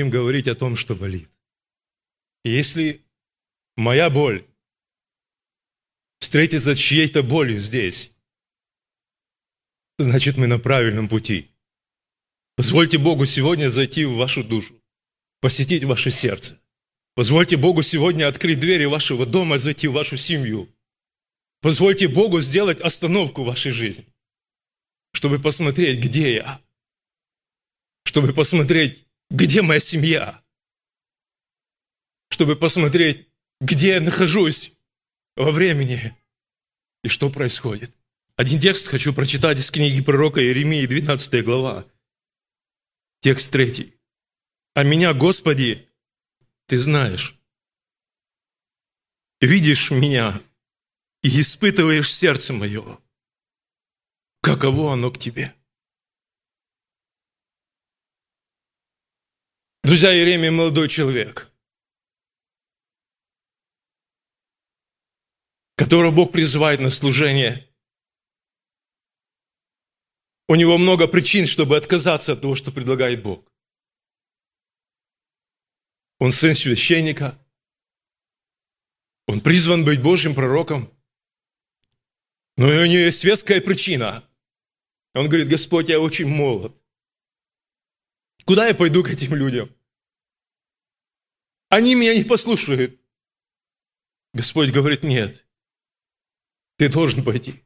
Будем говорить о том, что болит. Если моя боль встретится чьей-то болью здесь, значит, мы на правильном пути. Позвольте Богу сегодня зайти в вашу душу, посетить ваше сердце. Позвольте Богу сегодня открыть двери вашего дома, зайти в вашу семью. Позвольте Богу сделать остановку в вашей жизни, чтобы посмотреть, где я, чтобы посмотреть, где моя семья, чтобы посмотреть, где я нахожусь во времени и что происходит. Один текст хочу прочитать из книги пророка Иеремии, 12 глава. Текст третий. «А меня, Господи, Ты знаешь, видишь меня и испытываешь сердце мое. Каково оно к Тебе?» Друзья, Иеремия молодой человек, которого Бог призывает на служение. У него много причин, чтобы отказаться от того, что предлагает Бог. Он сын священника. Он призван быть Божьим пророком. Но у него есть светская причина. Он говорит, Господь, я очень молод. Куда я пойду к этим людям? Они меня не послушают. Господь говорит, нет, ты должен пойти.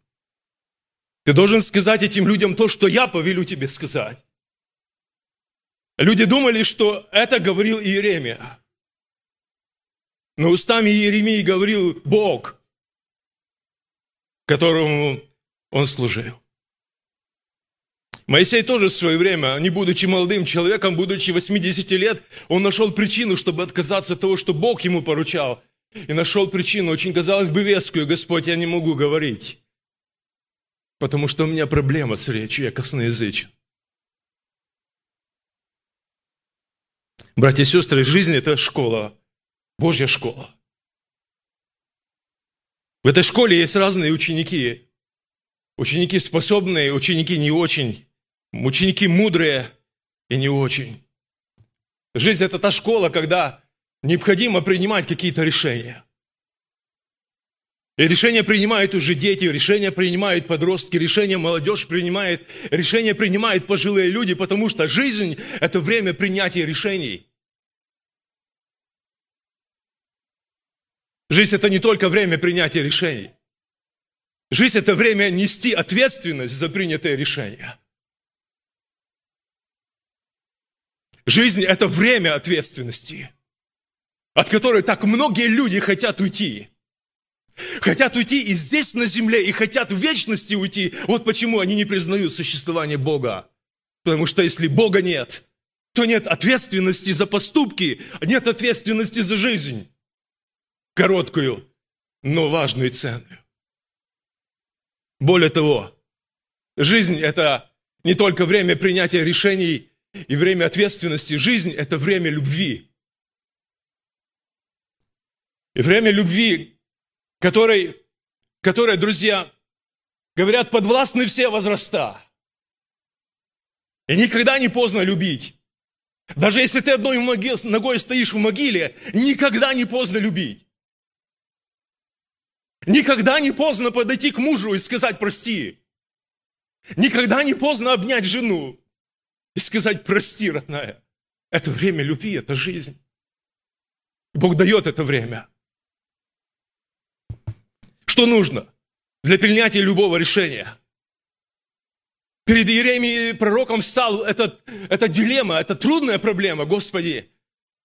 Ты должен сказать этим людям то, что я повелю тебе сказать. Люди думали, что это говорил Иеремия. Но устами Иеремии говорил Бог, которому он служил. Моисей тоже в свое время, не будучи молодым человеком, будучи 80 лет, он нашел причину, чтобы отказаться от того, что Бог ему поручал. И нашел причину, очень, казалось бы, вескую, Господь, я не могу говорить. Потому что у меня проблема с речью, я косноязычен. Братья и сестры, жизнь – это школа, Божья школа. В этой школе есть разные ученики. Ученики способные, ученики не очень. Ученики мудрые и не очень. Жизнь – это та школа, когда необходимо принимать какие-то решения. И решения принимают уже дети, решения принимают подростки, решения молодежь принимает, решения принимают пожилые люди, потому что жизнь – это время принятия решений. Жизнь – это не только время принятия решений. Жизнь – это время нести ответственность за принятое решение – Жизнь – это время ответственности, от которой так многие люди хотят уйти. Хотят уйти и здесь на земле, и хотят в вечности уйти. Вот почему они не признают существование Бога. Потому что если Бога нет, то нет ответственности за поступки, нет ответственности за жизнь. Короткую, но важную и ценную. Более того, жизнь – это не только время принятия решений и время ответственности. Жизнь – это время любви. И время любви, которой, которой, друзья, говорят, подвластны все возраста. И никогда не поздно любить. Даже если ты одной ногой стоишь в могиле, никогда не поздно любить. Никогда не поздно подойти к мужу и сказать «прости». Никогда не поздно обнять жену и сказать «прости, родная». Это время любви, это жизнь. Бог дает это время. Что нужно для принятия любого решения? Перед Иеремией пророком стал этот, эта дилемма, эта трудная проблема, Господи.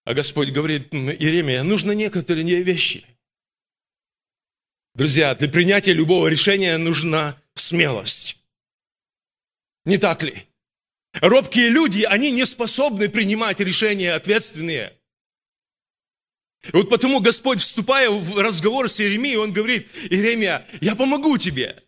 А Господь говорит, Иеремия, нужно некоторые вещи. Друзья, для принятия любого решения нужна смелость. Не так ли? Робкие люди, они не способны принимать решения ответственные. И вот потому Господь, вступая в разговор с Иеремией, Он говорит, Иеремия, я помогу тебе.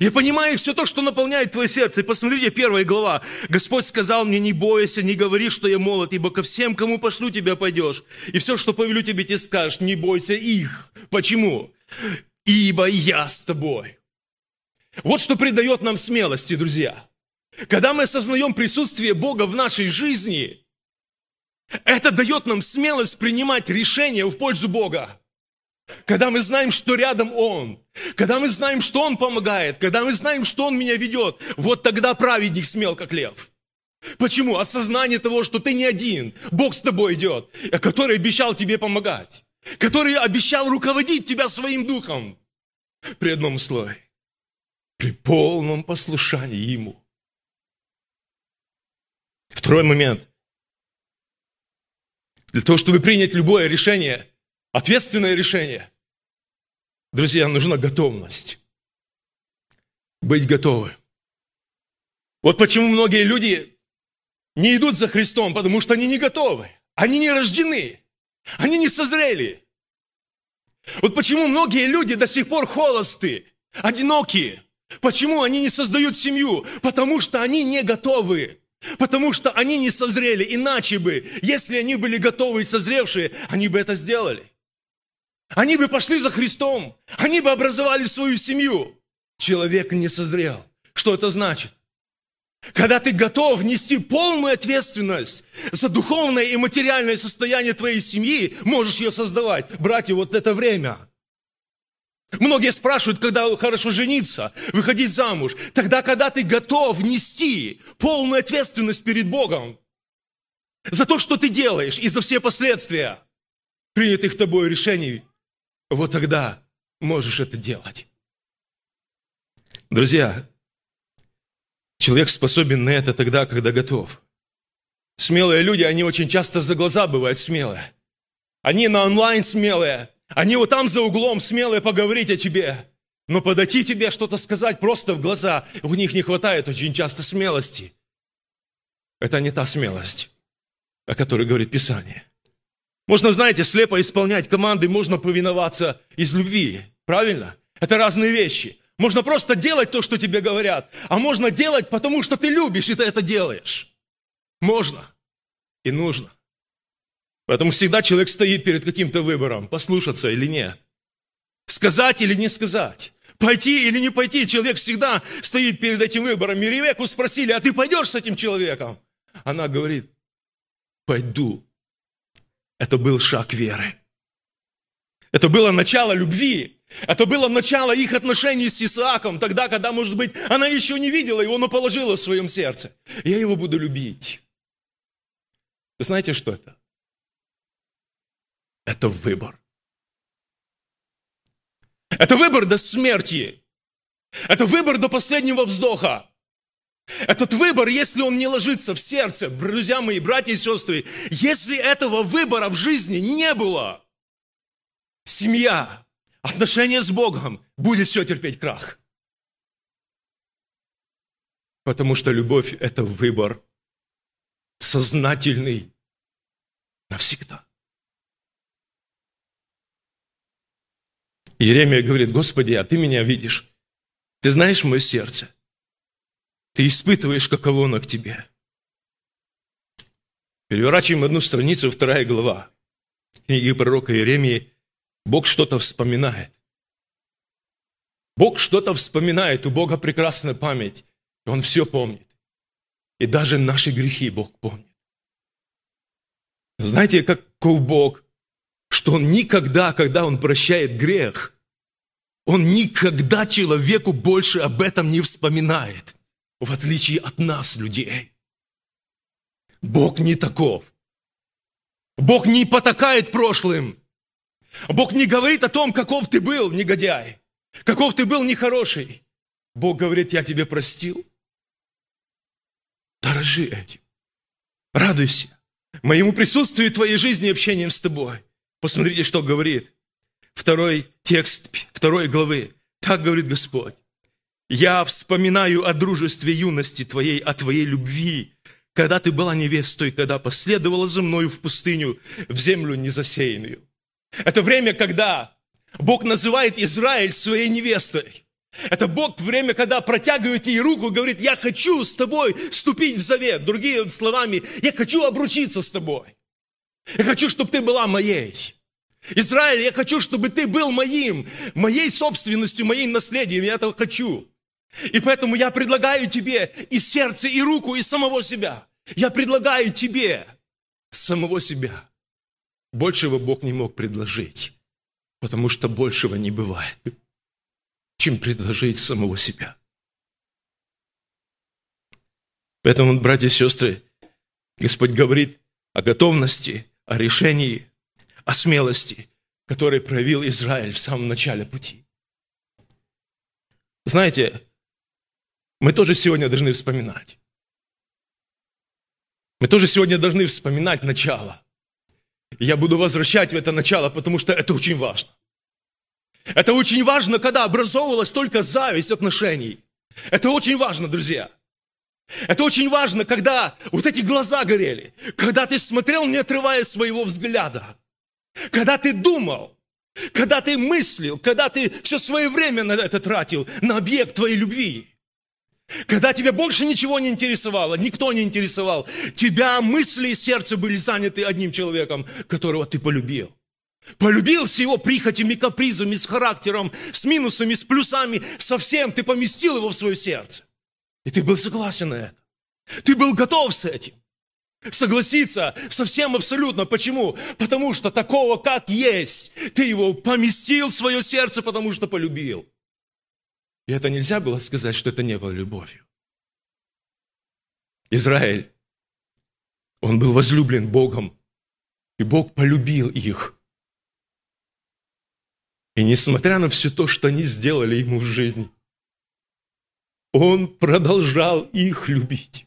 Я понимаю все то, что наполняет твое сердце. И посмотрите, первая глава. Господь сказал мне, не бойся, не говори, что я молод, ибо ко всем, кому пошлю тебя, пойдешь. И все, что повелю тебе, ты скажешь, не бойся их. Почему? Ибо я с тобой. Вот что придает нам смелости, друзья. Когда мы осознаем присутствие Бога в нашей жизни, это дает нам смелость принимать решения в пользу Бога. Когда мы знаем, что рядом Он, когда мы знаем, что Он помогает, когда мы знаем, что Он меня ведет, вот тогда праведник смел, как лев. Почему? Осознание того, что ты не один, Бог с тобой идет, который обещал тебе помогать, который обещал руководить тебя своим духом. При одном условии, при полном послушании Ему. Второй момент. Для того, чтобы принять любое решение, ответственное решение, друзья, нужна готовность. Быть готовы. Вот почему многие люди не идут за Христом, потому что они не готовы. Они не рождены. Они не созрели. Вот почему многие люди до сих пор холосты, одинокие. Почему они не создают семью? Потому что они не готовы. Потому что они не созрели, иначе бы, если они были готовы и созревшие, они бы это сделали. Они бы пошли за Христом, они бы образовали свою семью. Человек не созрел. Что это значит? Когда ты готов нести полную ответственность за духовное и материальное состояние твоей семьи, можешь ее создавать. Братья, вот это время. Многие спрашивают, когда хорошо жениться, выходить замуж. Тогда, когда ты готов нести полную ответственность перед Богом за то, что ты делаешь, и за все последствия принятых тобой решений, вот тогда можешь это делать. Друзья, человек способен на это тогда, когда готов. Смелые люди, они очень часто за глаза бывают смелые. Они на онлайн смелые, они вот там за углом смелые поговорить о тебе, но подойти тебе что-то сказать просто в глаза, у них не хватает очень часто смелости. Это не та смелость, о которой говорит Писание. Можно, знаете, слепо исполнять команды, можно повиноваться из любви. Правильно? Это разные вещи. Можно просто делать то, что тебе говорят, а можно делать, потому что ты любишь, и ты это делаешь. Можно и нужно. Поэтому всегда человек стоит перед каким-то выбором, послушаться или нет. Сказать или не сказать. Пойти или не пойти. Человек всегда стоит перед этим выбором. Миривеку спросили, а ты пойдешь с этим человеком? Она говорит, пойду. Это был шаг веры. Это было начало любви. Это было начало их отношений с Исааком, тогда, когда, может быть, она еще не видела его, но положила в своем сердце. Я его буду любить. Вы знаете, что это? Это выбор. Это выбор до смерти. Это выбор до последнего вздоха. Этот выбор, если он не ложится в сердце, друзья мои, братья и сестры, если этого выбора в жизни не было, семья, отношения с Богом, будет все терпеть крах. Потому что любовь – это выбор сознательный навсегда. Иеремия говорит, Господи, а Ты меня видишь. Ты знаешь мое сердце. Ты испытываешь, каково оно к Тебе. Переворачиваем одну страницу, вторая глава. Книги пророка Иеремии. Бог что-то вспоминает. Бог что-то вспоминает, у Бога прекрасная память. Он все помнит. И даже наши грехи Бог помнит. Знаете, каков Бог? Что он никогда, когда он прощает грех, он никогда человеку больше об этом не вспоминает, в отличие от нас, людей. Бог не таков. Бог не потакает прошлым. Бог не говорит о том, каков ты был, негодяй, каков ты был нехороший. Бог говорит, я тебе простил. Дорожи этим. Радуйся моему присутствию в твоей жизни и общением с тобой. Посмотрите, что говорит второй текст второй главы. Так говорит Господь. Я вспоминаю о дружестве юности Твоей, о Твоей любви, когда Ты была невестой, когда последовала за мною в пустыню, в землю незасеянную. Это время, когда Бог называет Израиль своей невестой. Это Бог время, когда протягивает ей руку, говорит, я хочу с тобой вступить в завет. Другими словами, я хочу обручиться с тобой. Я хочу, чтобы ты была моей. Израиль, я хочу, чтобы ты был моим, моей собственностью, моим наследием. Я этого хочу. И поэтому я предлагаю тебе и сердце, и руку, и самого себя. Я предлагаю тебе самого себя. Большего Бог не мог предложить, потому что большего не бывает, чем предложить самого себя. Поэтому, братья и сестры, Господь говорит о готовности, о решении, о смелости, которой проявил Израиль в самом начале пути. Знаете, мы тоже сегодня должны вспоминать. Мы тоже сегодня должны вспоминать начало. я буду возвращать в это начало, потому что это очень важно. Это очень важно, когда образовывалась только зависть отношений. Это очень важно, друзья. Это очень важно, когда вот эти глаза горели, когда ты смотрел, не отрывая своего взгляда, когда ты думал, когда ты мыслил, когда ты все свое время на это тратил, на объект твоей любви. Когда тебя больше ничего не интересовало, никто не интересовал, тебя мысли и сердце были заняты одним человеком, которого ты полюбил. Полюбил с его прихотями, капризами, с характером, с минусами, с плюсами, совсем ты поместил его в свое сердце. И ты был согласен на это. Ты был готов с этим. Согласиться совсем абсолютно. Почему? Потому что такого, как есть, ты его поместил в свое сердце, потому что полюбил. И это нельзя было сказать, что это не было любовью. Израиль, он был возлюблен Богом, и Бог полюбил их. И несмотря на все то, что они сделали ему в жизни, он продолжал их любить.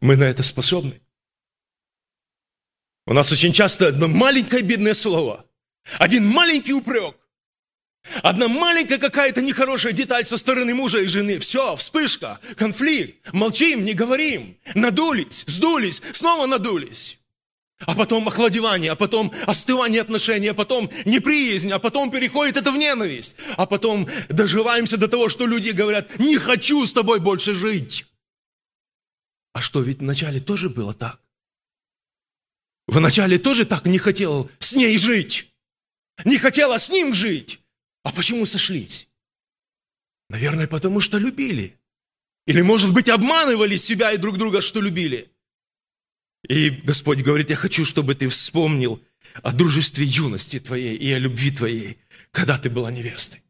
Мы на это способны. У нас очень часто одно маленькое бедное слово, один маленький упрек, одна маленькая какая-то нехорошая деталь со стороны мужа и жены. Все, вспышка, конфликт, молчим, не говорим, надулись, сдулись, снова надулись. А потом охладевание, а потом остывание отношений, а потом неприязнь, а потом переходит это в ненависть. А потом доживаемся до того, что люди говорят, не хочу с тобой больше жить. А что, ведь вначале тоже было так? Вначале тоже так не хотел с ней жить. Не хотела с ним жить. А почему сошлись? Наверное, потому что любили. Или, может быть, обманывали себя и друг друга, что любили. И Господь говорит, я хочу, чтобы ты вспомнил о дружестве юности твоей и о любви твоей, когда ты была невестой.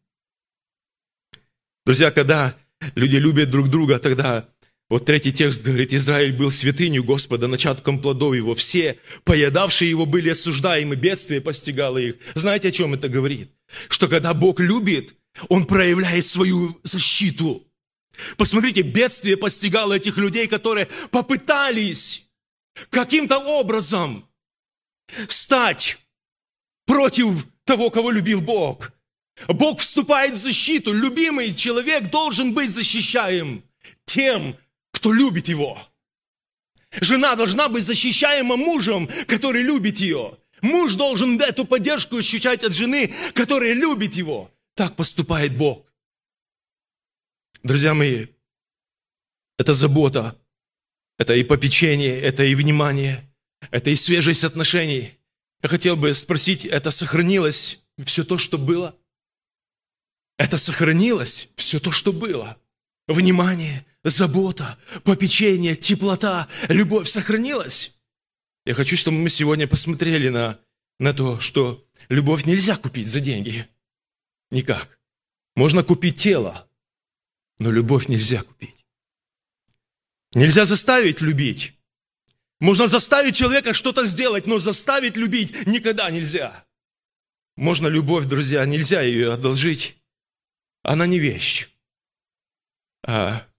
Друзья, когда люди любят друг друга, тогда вот третий текст говорит, Израиль был святынью Господа, начатком плодов его. Все, поедавшие его, были осуждаемы, бедствие постигало их. Знаете, о чем это говорит? Что когда Бог любит, Он проявляет свою защиту. Посмотрите, бедствие постигало этих людей, которые попытались каким-то образом стать против того, кого любил Бог. Бог вступает в защиту. Любимый человек должен быть защищаем тем, кто любит его. Жена должна быть защищаема мужем, который любит ее. Муж должен эту поддержку ощущать от жены, которая любит его. Так поступает Бог. Друзья мои, это забота, это и попечение, это и внимание, это и свежесть отношений. Я хотел бы спросить, это сохранилось все то, что было? Это сохранилось все то, что было? Внимание, забота, попечение, теплота, любовь сохранилась. Я хочу, чтобы мы сегодня посмотрели на, на то, что любовь нельзя купить за деньги. Никак. Можно купить тело, но любовь нельзя купить. Нельзя заставить любить. Можно заставить человека что-то сделать, но заставить любить никогда нельзя. Можно любовь, друзья, нельзя ее одолжить. Она не вещь. А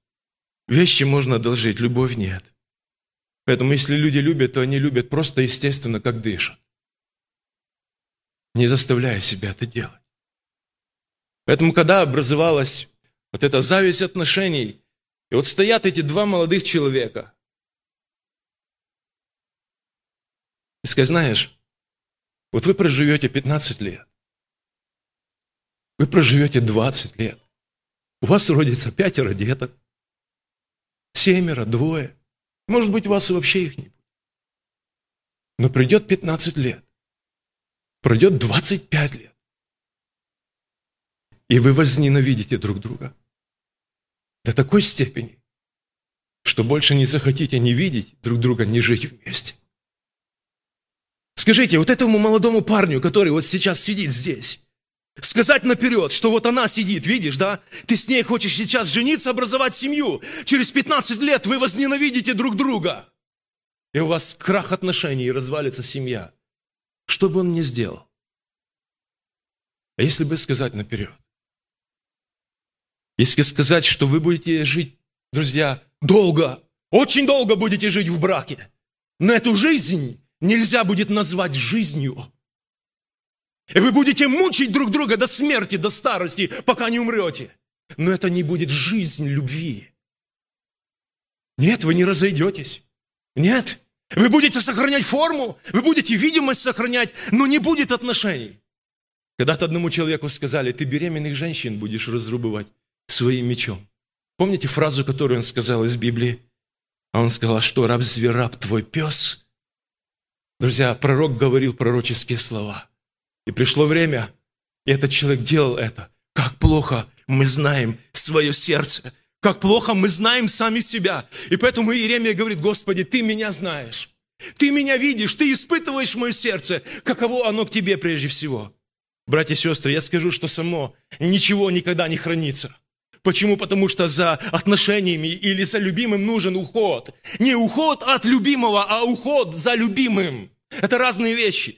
Вещи можно одолжить, любовь нет. Поэтому если люди любят, то они любят просто естественно, как дышат. Не заставляя себя это делать. Поэтому, когда образовалась вот эта зависть отношений, и вот стоят эти два молодых человека, и сказать, знаешь, вот вы проживете 15 лет, вы проживете 20 лет, у вас родится пятеро деток, семеро, двое, может быть, у вас и вообще их не будет. Но придет 15 лет, пройдет 25 лет, и вы возненавидите друг друга до такой степени, что больше не захотите не видеть друг друга, не жить вместе. Скажите, вот этому молодому парню, который вот сейчас сидит здесь, сказать наперед, что вот она сидит, видишь, да? Ты с ней хочешь сейчас жениться, образовать семью. Через 15 лет вы возненавидите друг друга. И у вас крах отношений, и развалится семья. Что бы он ни сделал? А если бы сказать наперед? Если сказать, что вы будете жить, друзья, долго, очень долго будете жить в браке, но эту жизнь нельзя будет назвать жизнью. И вы будете мучить друг друга до смерти, до старости, пока не умрете. Но это не будет жизнь любви. Нет, вы не разойдетесь. Нет, вы будете сохранять форму, вы будете видимость сохранять, но не будет отношений. Когда-то одному человеку сказали, ты беременных женщин будешь разрубывать своим мечом. Помните фразу, которую он сказал из Библии? А он сказал, а что, раб звераб твой пес? Друзья, пророк говорил пророческие слова. И пришло время, и этот человек делал это. Как плохо мы знаем свое сердце. Как плохо мы знаем сами себя. И поэтому Иеремия говорит, Господи, Ты меня знаешь. Ты меня видишь, Ты испытываешь мое сердце. Каково оно к Тебе прежде всего? Братья и сестры, я скажу, что само ничего никогда не хранится. Почему? Потому что за отношениями или за любимым нужен уход. Не уход от любимого, а уход за любимым. Это разные вещи.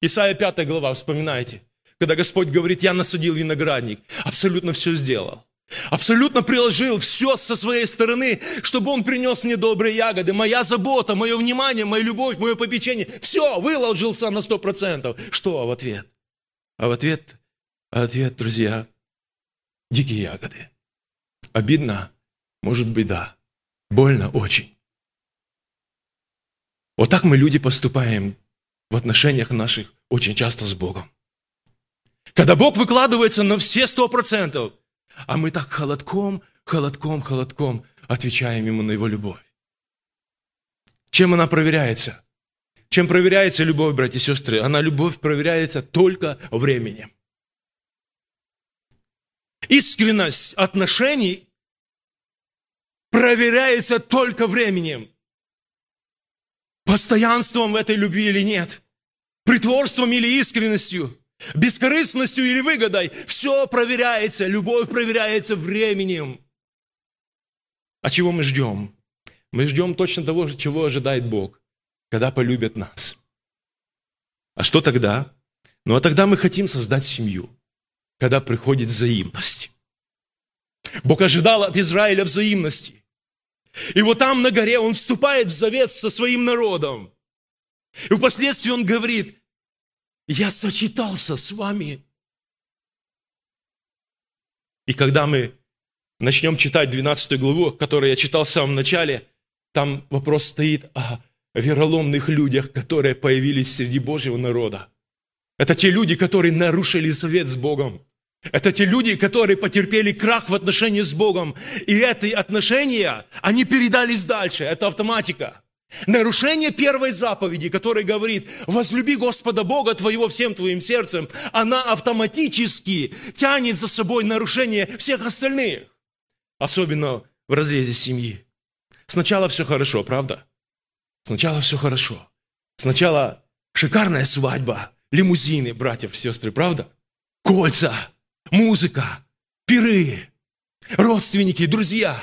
Исайя 5 глава, вспоминайте. Когда Господь говорит, я насадил виноградник, абсолютно все сделал. Абсолютно приложил все со своей стороны, чтобы он принес мне добрые ягоды. Моя забота, мое внимание, моя любовь, мое попечение. Все, выложился на сто процентов. Что в ответ? А в ответ, ответ, друзья, дикие ягоды. Обидно? Может быть, да. Больно очень. Вот так мы, люди, поступаем в отношениях наших очень часто с Богом. Когда Бог выкладывается на все сто процентов, а мы так холодком, холодком, холодком отвечаем Ему на Его любовь. Чем она проверяется? Чем проверяется любовь, братья и сестры? Она, любовь, проверяется только временем. Искренность отношений проверяется только временем. Постоянством в этой любви или нет. Притворством или искренностью. Бескорыстностью или выгодой. Все проверяется. Любовь проверяется временем. А чего мы ждем? Мы ждем точно того, чего ожидает Бог, когда полюбят нас. А что тогда? Ну а тогда мы хотим создать семью когда приходит взаимность. Бог ожидал от Израиля взаимности. И вот там на горе он вступает в завет со своим народом. И впоследствии он говорит, я сочетался с вами. И когда мы начнем читать 12 главу, которую я читал в самом начале, там вопрос стоит о вероломных людях, которые появились среди Божьего народа. Это те люди, которые нарушили завет с Богом. Это те люди, которые потерпели крах в отношении с Богом. И эти отношения, они передались дальше. Это автоматика. Нарушение первой заповеди, которая говорит, возлюби Господа Бога твоего всем твоим сердцем, она автоматически тянет за собой нарушение всех остальных. Особенно в разрезе семьи. Сначала все хорошо, правда? Сначала все хорошо. Сначала шикарная свадьба, лимузины, братьев, сестры, правда? Кольца, музыка, пиры, родственники, друзья,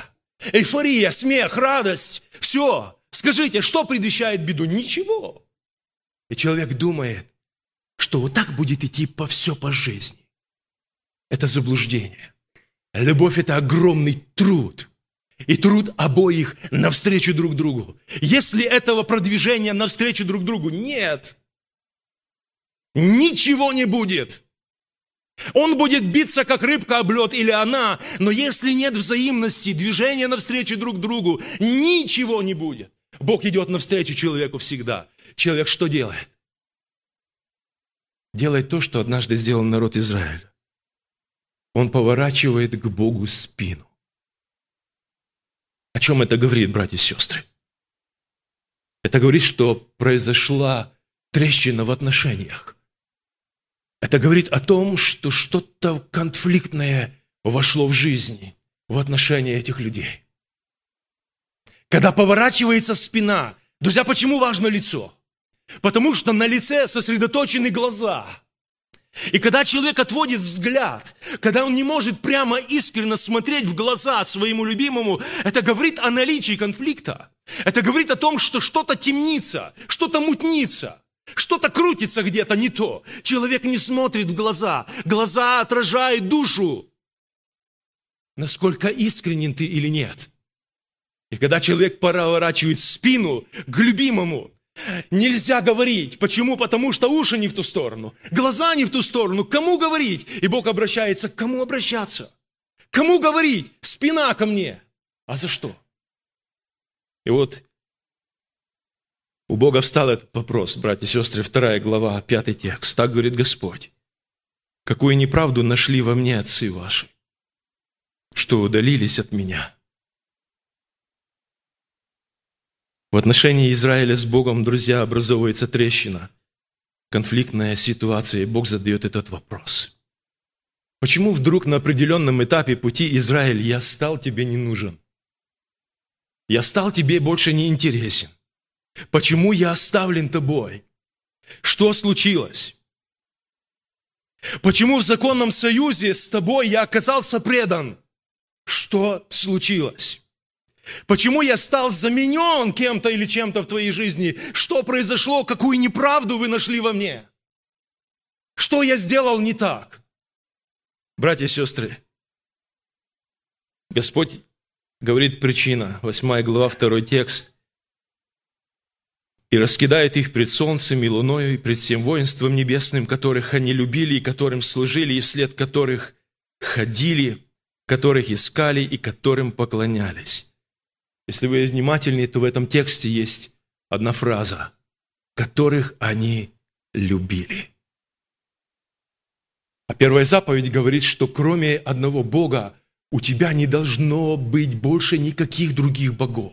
эйфория, смех, радость. Все. Скажите, что предвещает беду? Ничего. И человек думает, что вот так будет идти по все по жизни. Это заблуждение. Любовь – это огромный труд. И труд обоих навстречу друг другу. Если этого продвижения навстречу друг другу нет, ничего не будет – Он будет биться, как рыбка об лед, или она, но если нет взаимности, движения навстречу друг другу, ничего не будет. Бог идет навстречу человеку всегда. Человек что делает? Делает то, что однажды сделал народ Израиля. Он поворачивает к Богу спину. О чем это говорит, братья и сестры? Это говорит, что произошла трещина в отношениях. Это говорит о том, что что-то конфликтное вошло в жизни, в отношения этих людей. Когда поворачивается спина, друзья, почему важно лицо? Потому что на лице сосредоточены глаза. И когда человек отводит взгляд, когда он не может прямо искренне смотреть в глаза своему любимому, это говорит о наличии конфликта. Это говорит о том, что что-то темнится, что-то мутнится. Что-то крутится где-то не то. Человек не смотрит в глаза. Глаза отражают душу. Насколько искренен ты или нет. И когда человек поворачивает спину к любимому, нельзя говорить. Почему? Потому что уши не в ту сторону, глаза не в ту сторону. Кому говорить? И Бог обращается, к кому обращаться? Кому говорить? Спина ко мне. А за что? И вот у Бога встал этот вопрос, братья и сестры, вторая глава, пятый текст. Так говорит Господь. Какую неправду нашли во мне отцы ваши, что удалились от меня. В отношении Израиля с Богом, друзья, образовывается трещина, конфликтная ситуация, и Бог задает этот вопрос. Почему вдруг на определенном этапе пути Израиль я стал тебе не нужен? Я стал тебе больше не интересен. Почему я оставлен тобой? Что случилось? Почему в законном союзе с тобой я оказался предан? Что случилось? Почему я стал заменен кем-то или чем-то в твоей жизни? Что произошло? Какую неправду вы нашли во мне? Что я сделал не так? Братья и сестры, Господь говорит причина, 8 глава, 2 текст и раскидает их пред солнцем и луною, и пред всем воинством небесным, которых они любили, и которым служили, и вслед которых ходили, которых искали и которым поклонялись. Если вы внимательны, то в этом тексте есть одна фраза, которых они любили. А первая заповедь говорит, что кроме одного Бога у тебя не должно быть больше никаких других богов.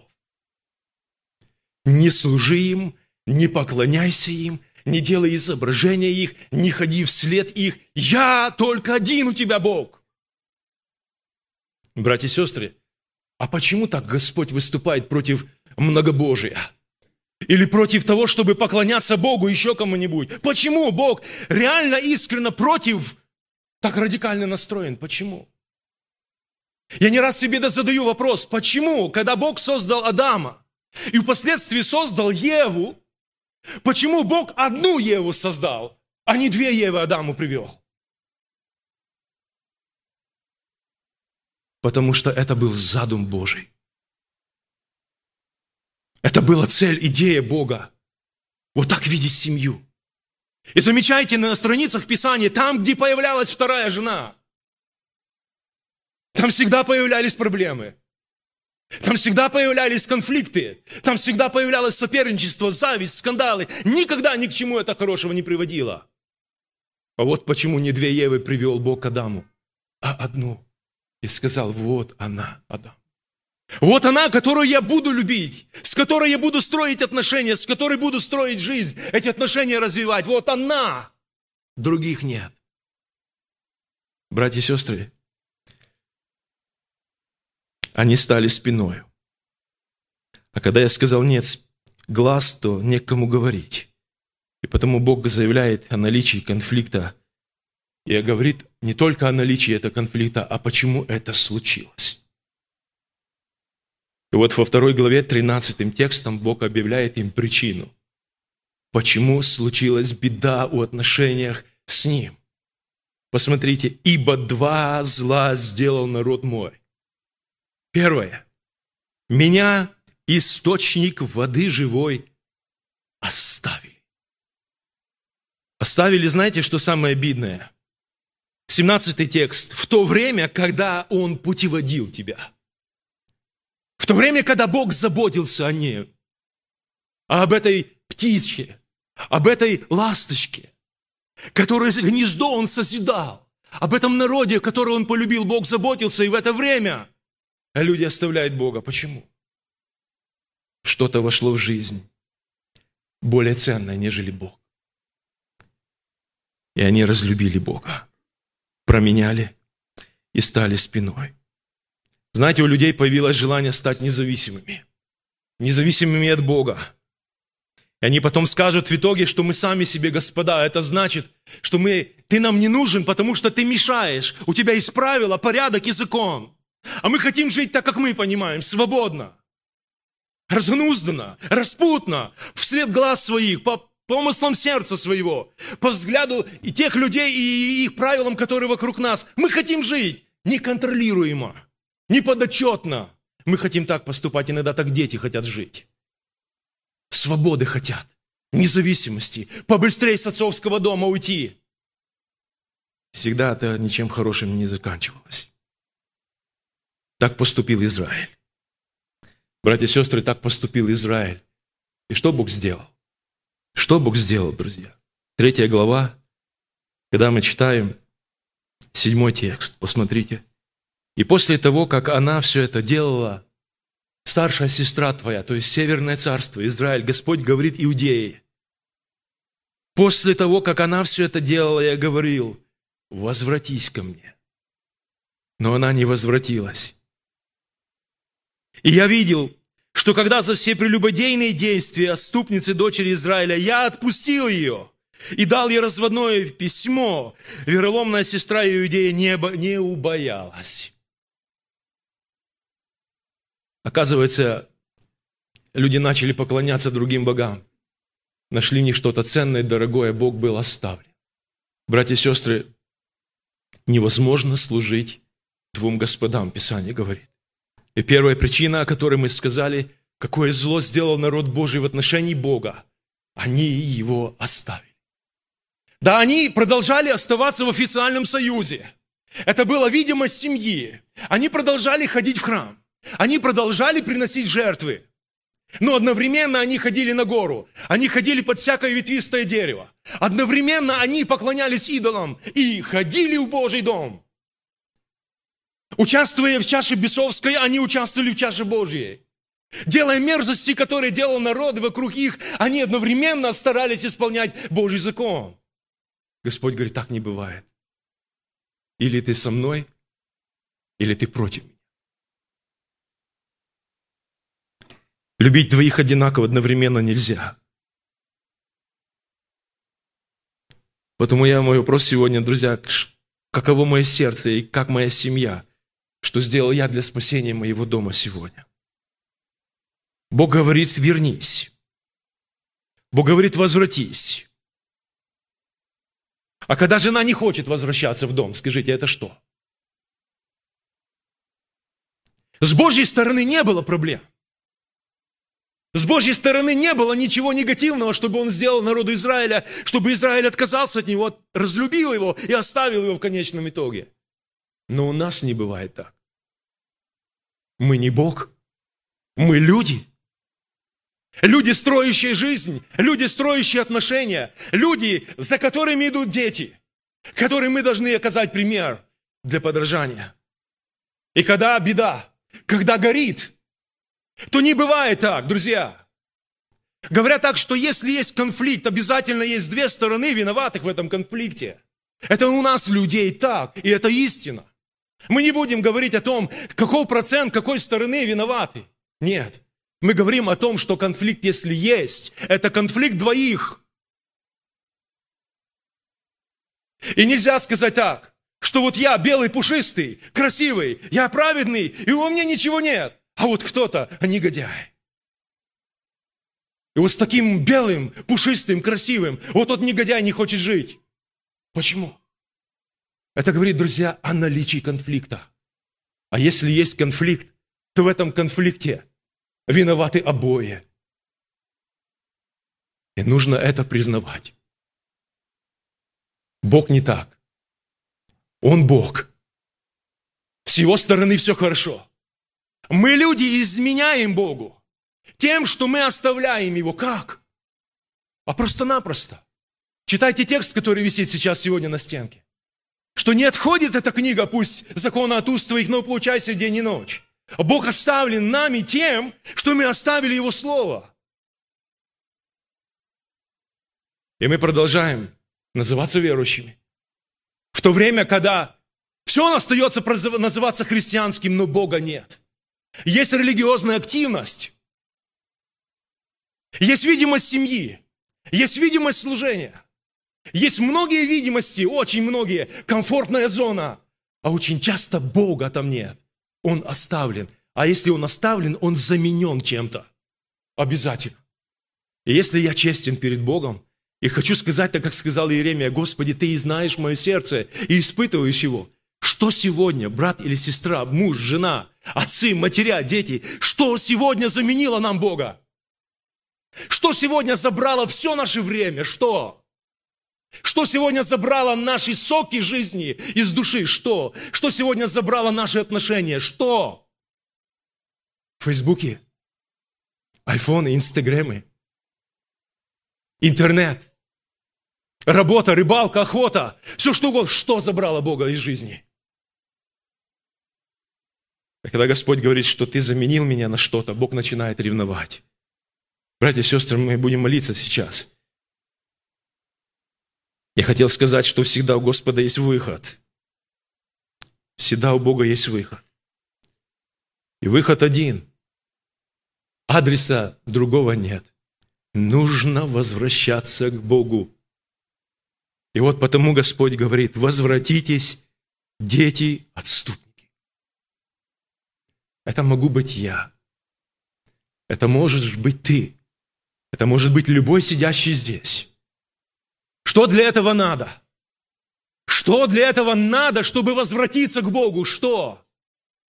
Не служи им, не поклоняйся им, не делай изображения их, не ходи вслед их. Я только один у тебя Бог. Братья и сестры, а почему так Господь выступает против многобожия? Или против того, чтобы поклоняться Богу еще кому-нибудь? Почему Бог реально искренне против так радикально настроен? Почему? Я не раз себе задаю вопрос, почему, когда Бог создал Адама, и впоследствии создал Еву. Почему Бог одну Еву создал, а не две Евы Адаму привел? Потому что это был задум Божий. Это была цель, идея Бога. Вот так видеть семью. И замечайте на страницах Писания, там, где появлялась вторая жена, там всегда появлялись проблемы. Там всегда появлялись конфликты, там всегда появлялось соперничество, зависть, скандалы. Никогда ни к чему это хорошего не приводило. А вот почему не две Евы привел Бог к Адаму, а одну. И сказал, вот она, Адам. Вот она, которую я буду любить, с которой я буду строить отношения, с которой буду строить жизнь, эти отношения развивать. Вот она. Других нет. Братья и сестры, они стали спиною. А когда я сказал «нет, глаз», то некому говорить. И потому Бог заявляет о наличии конфликта и говорит не только о наличии этого конфликта, а почему это случилось. И вот во второй главе 13 текстом Бог объявляет им причину, почему случилась беда у отношениях с Ним. Посмотрите, «Ибо два зла сделал народ мой. Первое. Меня, источник воды живой, оставили. Оставили, знаете, что самое обидное? 17 текст. В то время, когда Он путеводил тебя. В то время, когда Бог заботился о ней. А об этой птичке, об этой ласточке, которое гнездо Он созидал. Об этом народе, которого Он полюбил, Бог заботился. И в это время люди оставляют Бога. Почему? Что-то вошло в жизнь более ценное, нежели Бог. И они разлюбили Бога, променяли и стали спиной. Знаете, у людей появилось желание стать независимыми. Независимыми от Бога. И они потом скажут в итоге, что мы сами себе господа. Это значит, что мы, ты нам не нужен, потому что ты мешаешь. У тебя есть правила, порядок и закон. А мы хотим жить так, как мы понимаем, свободно разнузданно, распутно, вслед глаз своих, по помыслам сердца своего, по взгляду и тех людей и их правилам, которые вокруг нас. Мы хотим жить неконтролируемо, неподотчетно. Мы хотим так поступать, иногда так дети хотят жить. Свободы хотят, независимости, побыстрее с отцовского дома уйти. Всегда это ничем хорошим не заканчивалось. Так поступил Израиль. Братья и сестры, так поступил Израиль. И что Бог сделал? Что Бог сделал, друзья? Третья глава, когда мы читаем седьмой текст, посмотрите. И после того, как она все это делала, старшая сестра твоя, то есть Северное царство, Израиль, Господь говорит Иудее, после того, как она все это делала, я говорил, возвратись ко мне. Но она не возвратилась. И я видел, что когда за все прелюбодейные действия отступницы дочери Израиля я отпустил ее и дал ей разводное письмо, вероломная сестра Иудея не, не убоялась. Оказывается, люди начали поклоняться другим богам. Нашли в них что-то ценное, дорогое, Бог был оставлен. Братья и сестры, невозможно служить двум господам, Писание говорит. И первая причина, о которой мы сказали, какое зло сделал народ Божий в отношении Бога, они его оставили. Да, они продолжали оставаться в официальном союзе. Это была видимость семьи. Они продолжали ходить в храм. Они продолжали приносить жертвы. Но одновременно они ходили на гору. Они ходили под всякое ветвистое дерево. Одновременно они поклонялись идолам и ходили в Божий дом. Участвуя в чаше бесовской, они участвовали в чаше Божьей. Делая мерзости, которые делал народ вокруг их, они одновременно старались исполнять Божий закон. Господь говорит, так не бывает. Или ты со мной, или ты против меня. Любить двоих одинаково одновременно нельзя. Потому я мой вопрос сегодня, друзья, каково мое сердце и как моя семья – что сделал я для спасения моего дома сегодня. Бог говорит, вернись. Бог говорит, возвратись. А когда жена не хочет возвращаться в дом, скажите, это что? С Божьей стороны не было проблем. С Божьей стороны не было ничего негативного, чтобы он сделал народу Израиля, чтобы Израиль отказался от него, разлюбил его и оставил его в конечном итоге. Но у нас не бывает так. Мы не Бог, мы люди. Люди, строящие жизнь, люди, строящие отношения, люди, за которыми идут дети, которым мы должны оказать пример для подражания. И когда беда, когда горит, то не бывает так, друзья. Говорят так, что если есть конфликт, обязательно есть две стороны виноватых в этом конфликте. Это у нас людей так, и это истина. Мы не будем говорить о том, какой процент какой стороны виноваты. Нет. Мы говорим о том, что конфликт, если есть, это конфликт двоих. И нельзя сказать так, что вот я белый, пушистый, красивый, я праведный, и у меня ничего нет. А вот кто-то негодяй. И вот с таким белым, пушистым, красивым, вот тот негодяй не хочет жить. Почему? Это говорит, друзья, о наличии конфликта. А если есть конфликт, то в этом конфликте виноваты обои. И нужно это признавать. Бог не так. Он Бог. С Его стороны все хорошо. Мы, люди, изменяем Богу тем, что мы оставляем Его. Как? А просто-напросто. Читайте текст, который висит сейчас сегодня на стенке. Что не отходит эта книга, пусть закона от уст твоих, но получайся день и ночь. Бог оставлен нами тем, что мы оставили Его Слово. И мы продолжаем называться верующими. В то время, когда все остается называться христианским, но Бога нет. Есть религиозная активность. Есть видимость семьи. Есть видимость служения. Есть многие видимости, очень многие. Комфортная зона. А очень часто Бога там нет. Он оставлен. А если Он оставлен, Он заменен чем-то. Обязательно. И если я честен перед Богом, и хочу сказать, так как сказал Иеремия, Господи, Ты и знаешь мое сердце, и испытываешь его. Что сегодня, брат или сестра, муж, жена, отцы, матеря, дети, что сегодня заменило нам Бога? Что сегодня забрало все наше время? Что? Что сегодня забрало наши соки жизни из души? Что? Что сегодня забрало наши отношения? Что? Фейсбуки, айфоны, инстаграмы, интернет, работа, рыбалка, охота, все что угодно. Что забрало Бога из жизни? А когда Господь говорит, что ты заменил меня на что-то, Бог начинает ревновать. Братья и сестры, мы будем молиться сейчас. Я хотел сказать, что всегда у Господа есть выход. Всегда у Бога есть выход. И выход один. Адреса другого нет. Нужно возвращаться к Богу. И вот потому Господь говорит, возвратитесь, дети отступники. Это могу быть я. Это можешь быть ты. Это может быть любой сидящий здесь. Что для этого надо? Что для этого надо, чтобы возвратиться к Богу? Что?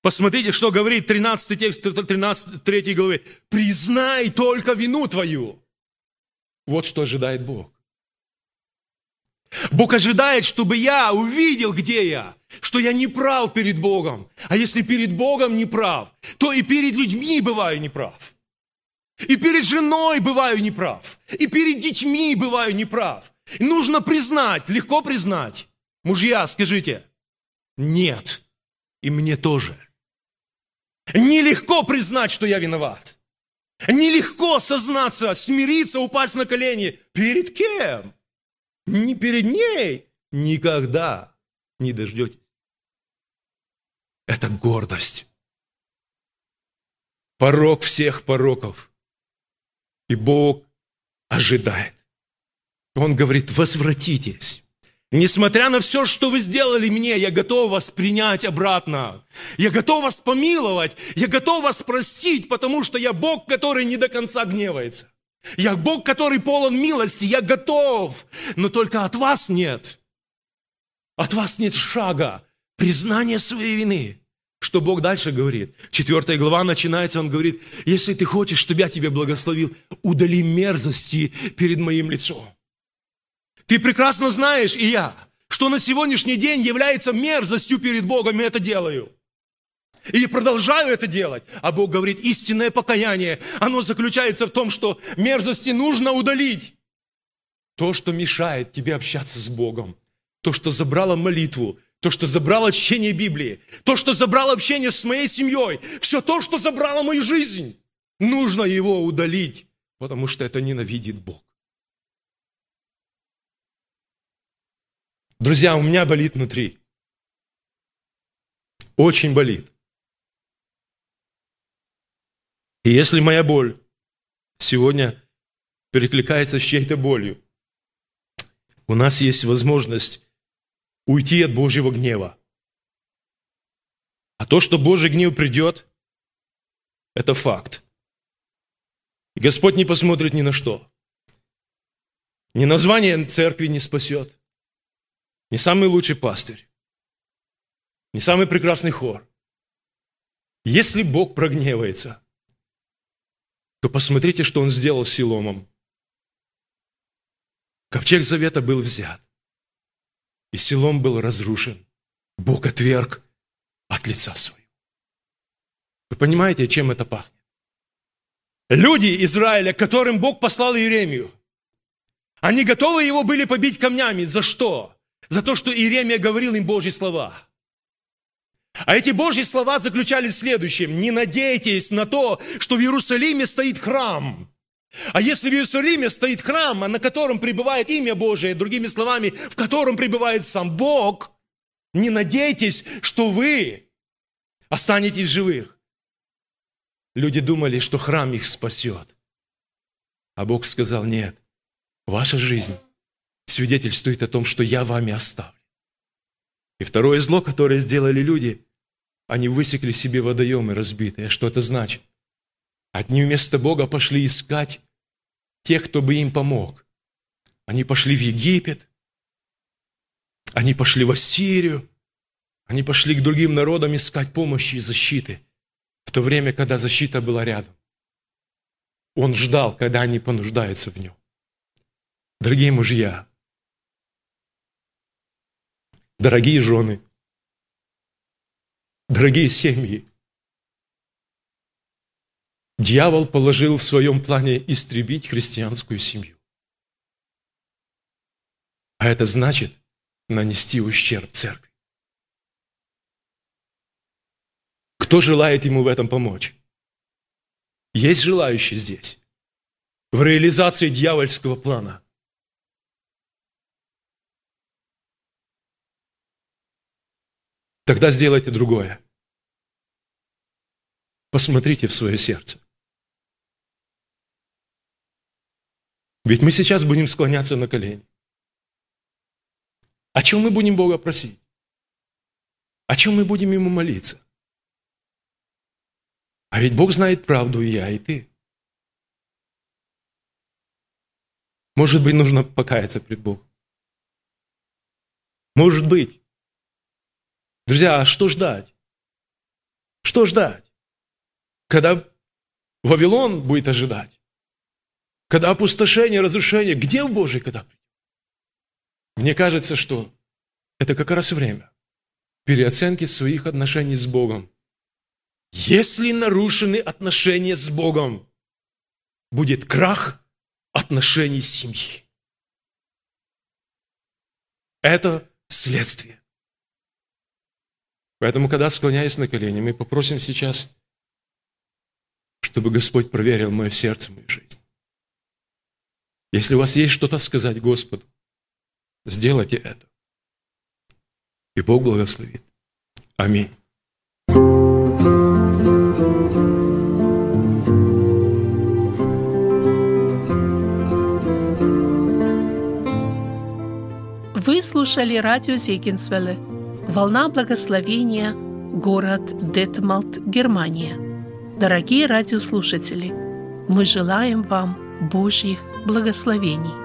Посмотрите, что говорит 13 текст 13, 3 главы. «Признай только вину твою». Вот что ожидает Бог. Бог ожидает, чтобы я увидел, где я, что я не прав перед Богом. А если перед Богом не прав, то и перед людьми бываю неправ. И перед женой бываю неправ. И перед детьми бываю неправ. Нужно признать, легко признать. Мужья, скажите, нет. И мне тоже. Нелегко признать, что я виноват. Нелегко сознаться, смириться, упасть на колени. Перед кем? Не перед ней. Никогда не дождетесь. Это гордость. Порог всех пороков. И Бог ожидает. Он говорит, возвратитесь. Несмотря на все, что вы сделали мне, я готов вас принять обратно. Я готов вас помиловать. Я готов вас простить, потому что я Бог, который не до конца гневается. Я Бог, который полон милости. Я готов. Но только от вас нет. От вас нет шага. Признания своей вины. Что Бог дальше говорит? Четвертая глава начинается, Он говорит, если ты хочешь, чтобы я тебя благословил, удали мерзости перед моим лицом. Ты прекрасно знаешь, и я, что на сегодняшний день является мерзостью перед Богом, и это делаю. И продолжаю это делать. А Бог говорит, истинное покаяние, оно заключается в том, что мерзости нужно удалить. То, что мешает тебе общаться с Богом, то, что забрало молитву, то, что забрало чтение Библии, то, что забрало общение с моей семьей, все то, что забрало мою жизнь, нужно его удалить, потому что это ненавидит Бог. Друзья, у меня болит внутри. Очень болит. И если моя боль сегодня перекликается с чьей-то болью, у нас есть возможность уйти от Божьего гнева. А то, что Божий гнев придет, это факт. И Господь не посмотрит ни на что. Ни название церкви не спасет не самый лучший пастырь, не самый прекрасный хор. Если Бог прогневается, то посмотрите, что Он сделал с Силомом. Ковчег Завета был взят, и Силом был разрушен. Бог отверг от лица своего. Вы понимаете, чем это пахнет? Люди Израиля, которым Бог послал Иеремию, они готовы его были побить камнями. За что? За то, что Иеремия говорил им Божьи слова. А эти Божьи слова заключались в следующем. Не надейтесь на то, что в Иерусалиме стоит храм. А если в Иерусалиме стоит храм, а на котором пребывает имя Божие, другими словами, в котором пребывает сам Бог, не надейтесь, что вы останетесь живых. Люди думали, что храм их спасет. А Бог сказал, нет, ваша жизнь свидетельствует о том, что я вами оставлю. И второе зло, которое сделали люди, они высекли себе водоемы разбитые. Что это значит? Одни вместо Бога пошли искать тех, кто бы им помог. Они пошли в Египет, они пошли в Ассирию, они пошли к другим народам искать помощи и защиты, в то время, когда защита была рядом. Он ждал, когда они понуждаются в нем. Дорогие мужья, дорогие жены, дорогие семьи, дьявол положил в своем плане истребить христианскую семью. А это значит нанести ущерб церкви. Кто желает ему в этом помочь? Есть желающие здесь? В реализации дьявольского плана. Тогда сделайте другое. Посмотрите в свое сердце. Ведь мы сейчас будем склоняться на колени. О чем мы будем Бога просить? О чем мы будем Ему молиться? А ведь Бог знает правду и я, и ты. Может быть, нужно покаяться пред Богом. Может быть. Друзья, а что ждать? Что ждать? Когда Вавилон будет ожидать? Когда опустошение, разрушение, где в Божий когда? Мне кажется, что это как раз время переоценки своих отношений с Богом. Если нарушены отношения с Богом, будет крах отношений семьи. Это следствие. Поэтому, когда склоняясь на колени, мы попросим сейчас, чтобы Господь проверил мое сердце, мою жизнь. Если у вас есть что-то сказать Господу, сделайте это. И Бог благословит. Аминь. Вы слушали радио Зегенсвелле «Волна благословения», город Детмалт, Германия. Дорогие радиослушатели, мы желаем вам Божьих благословений.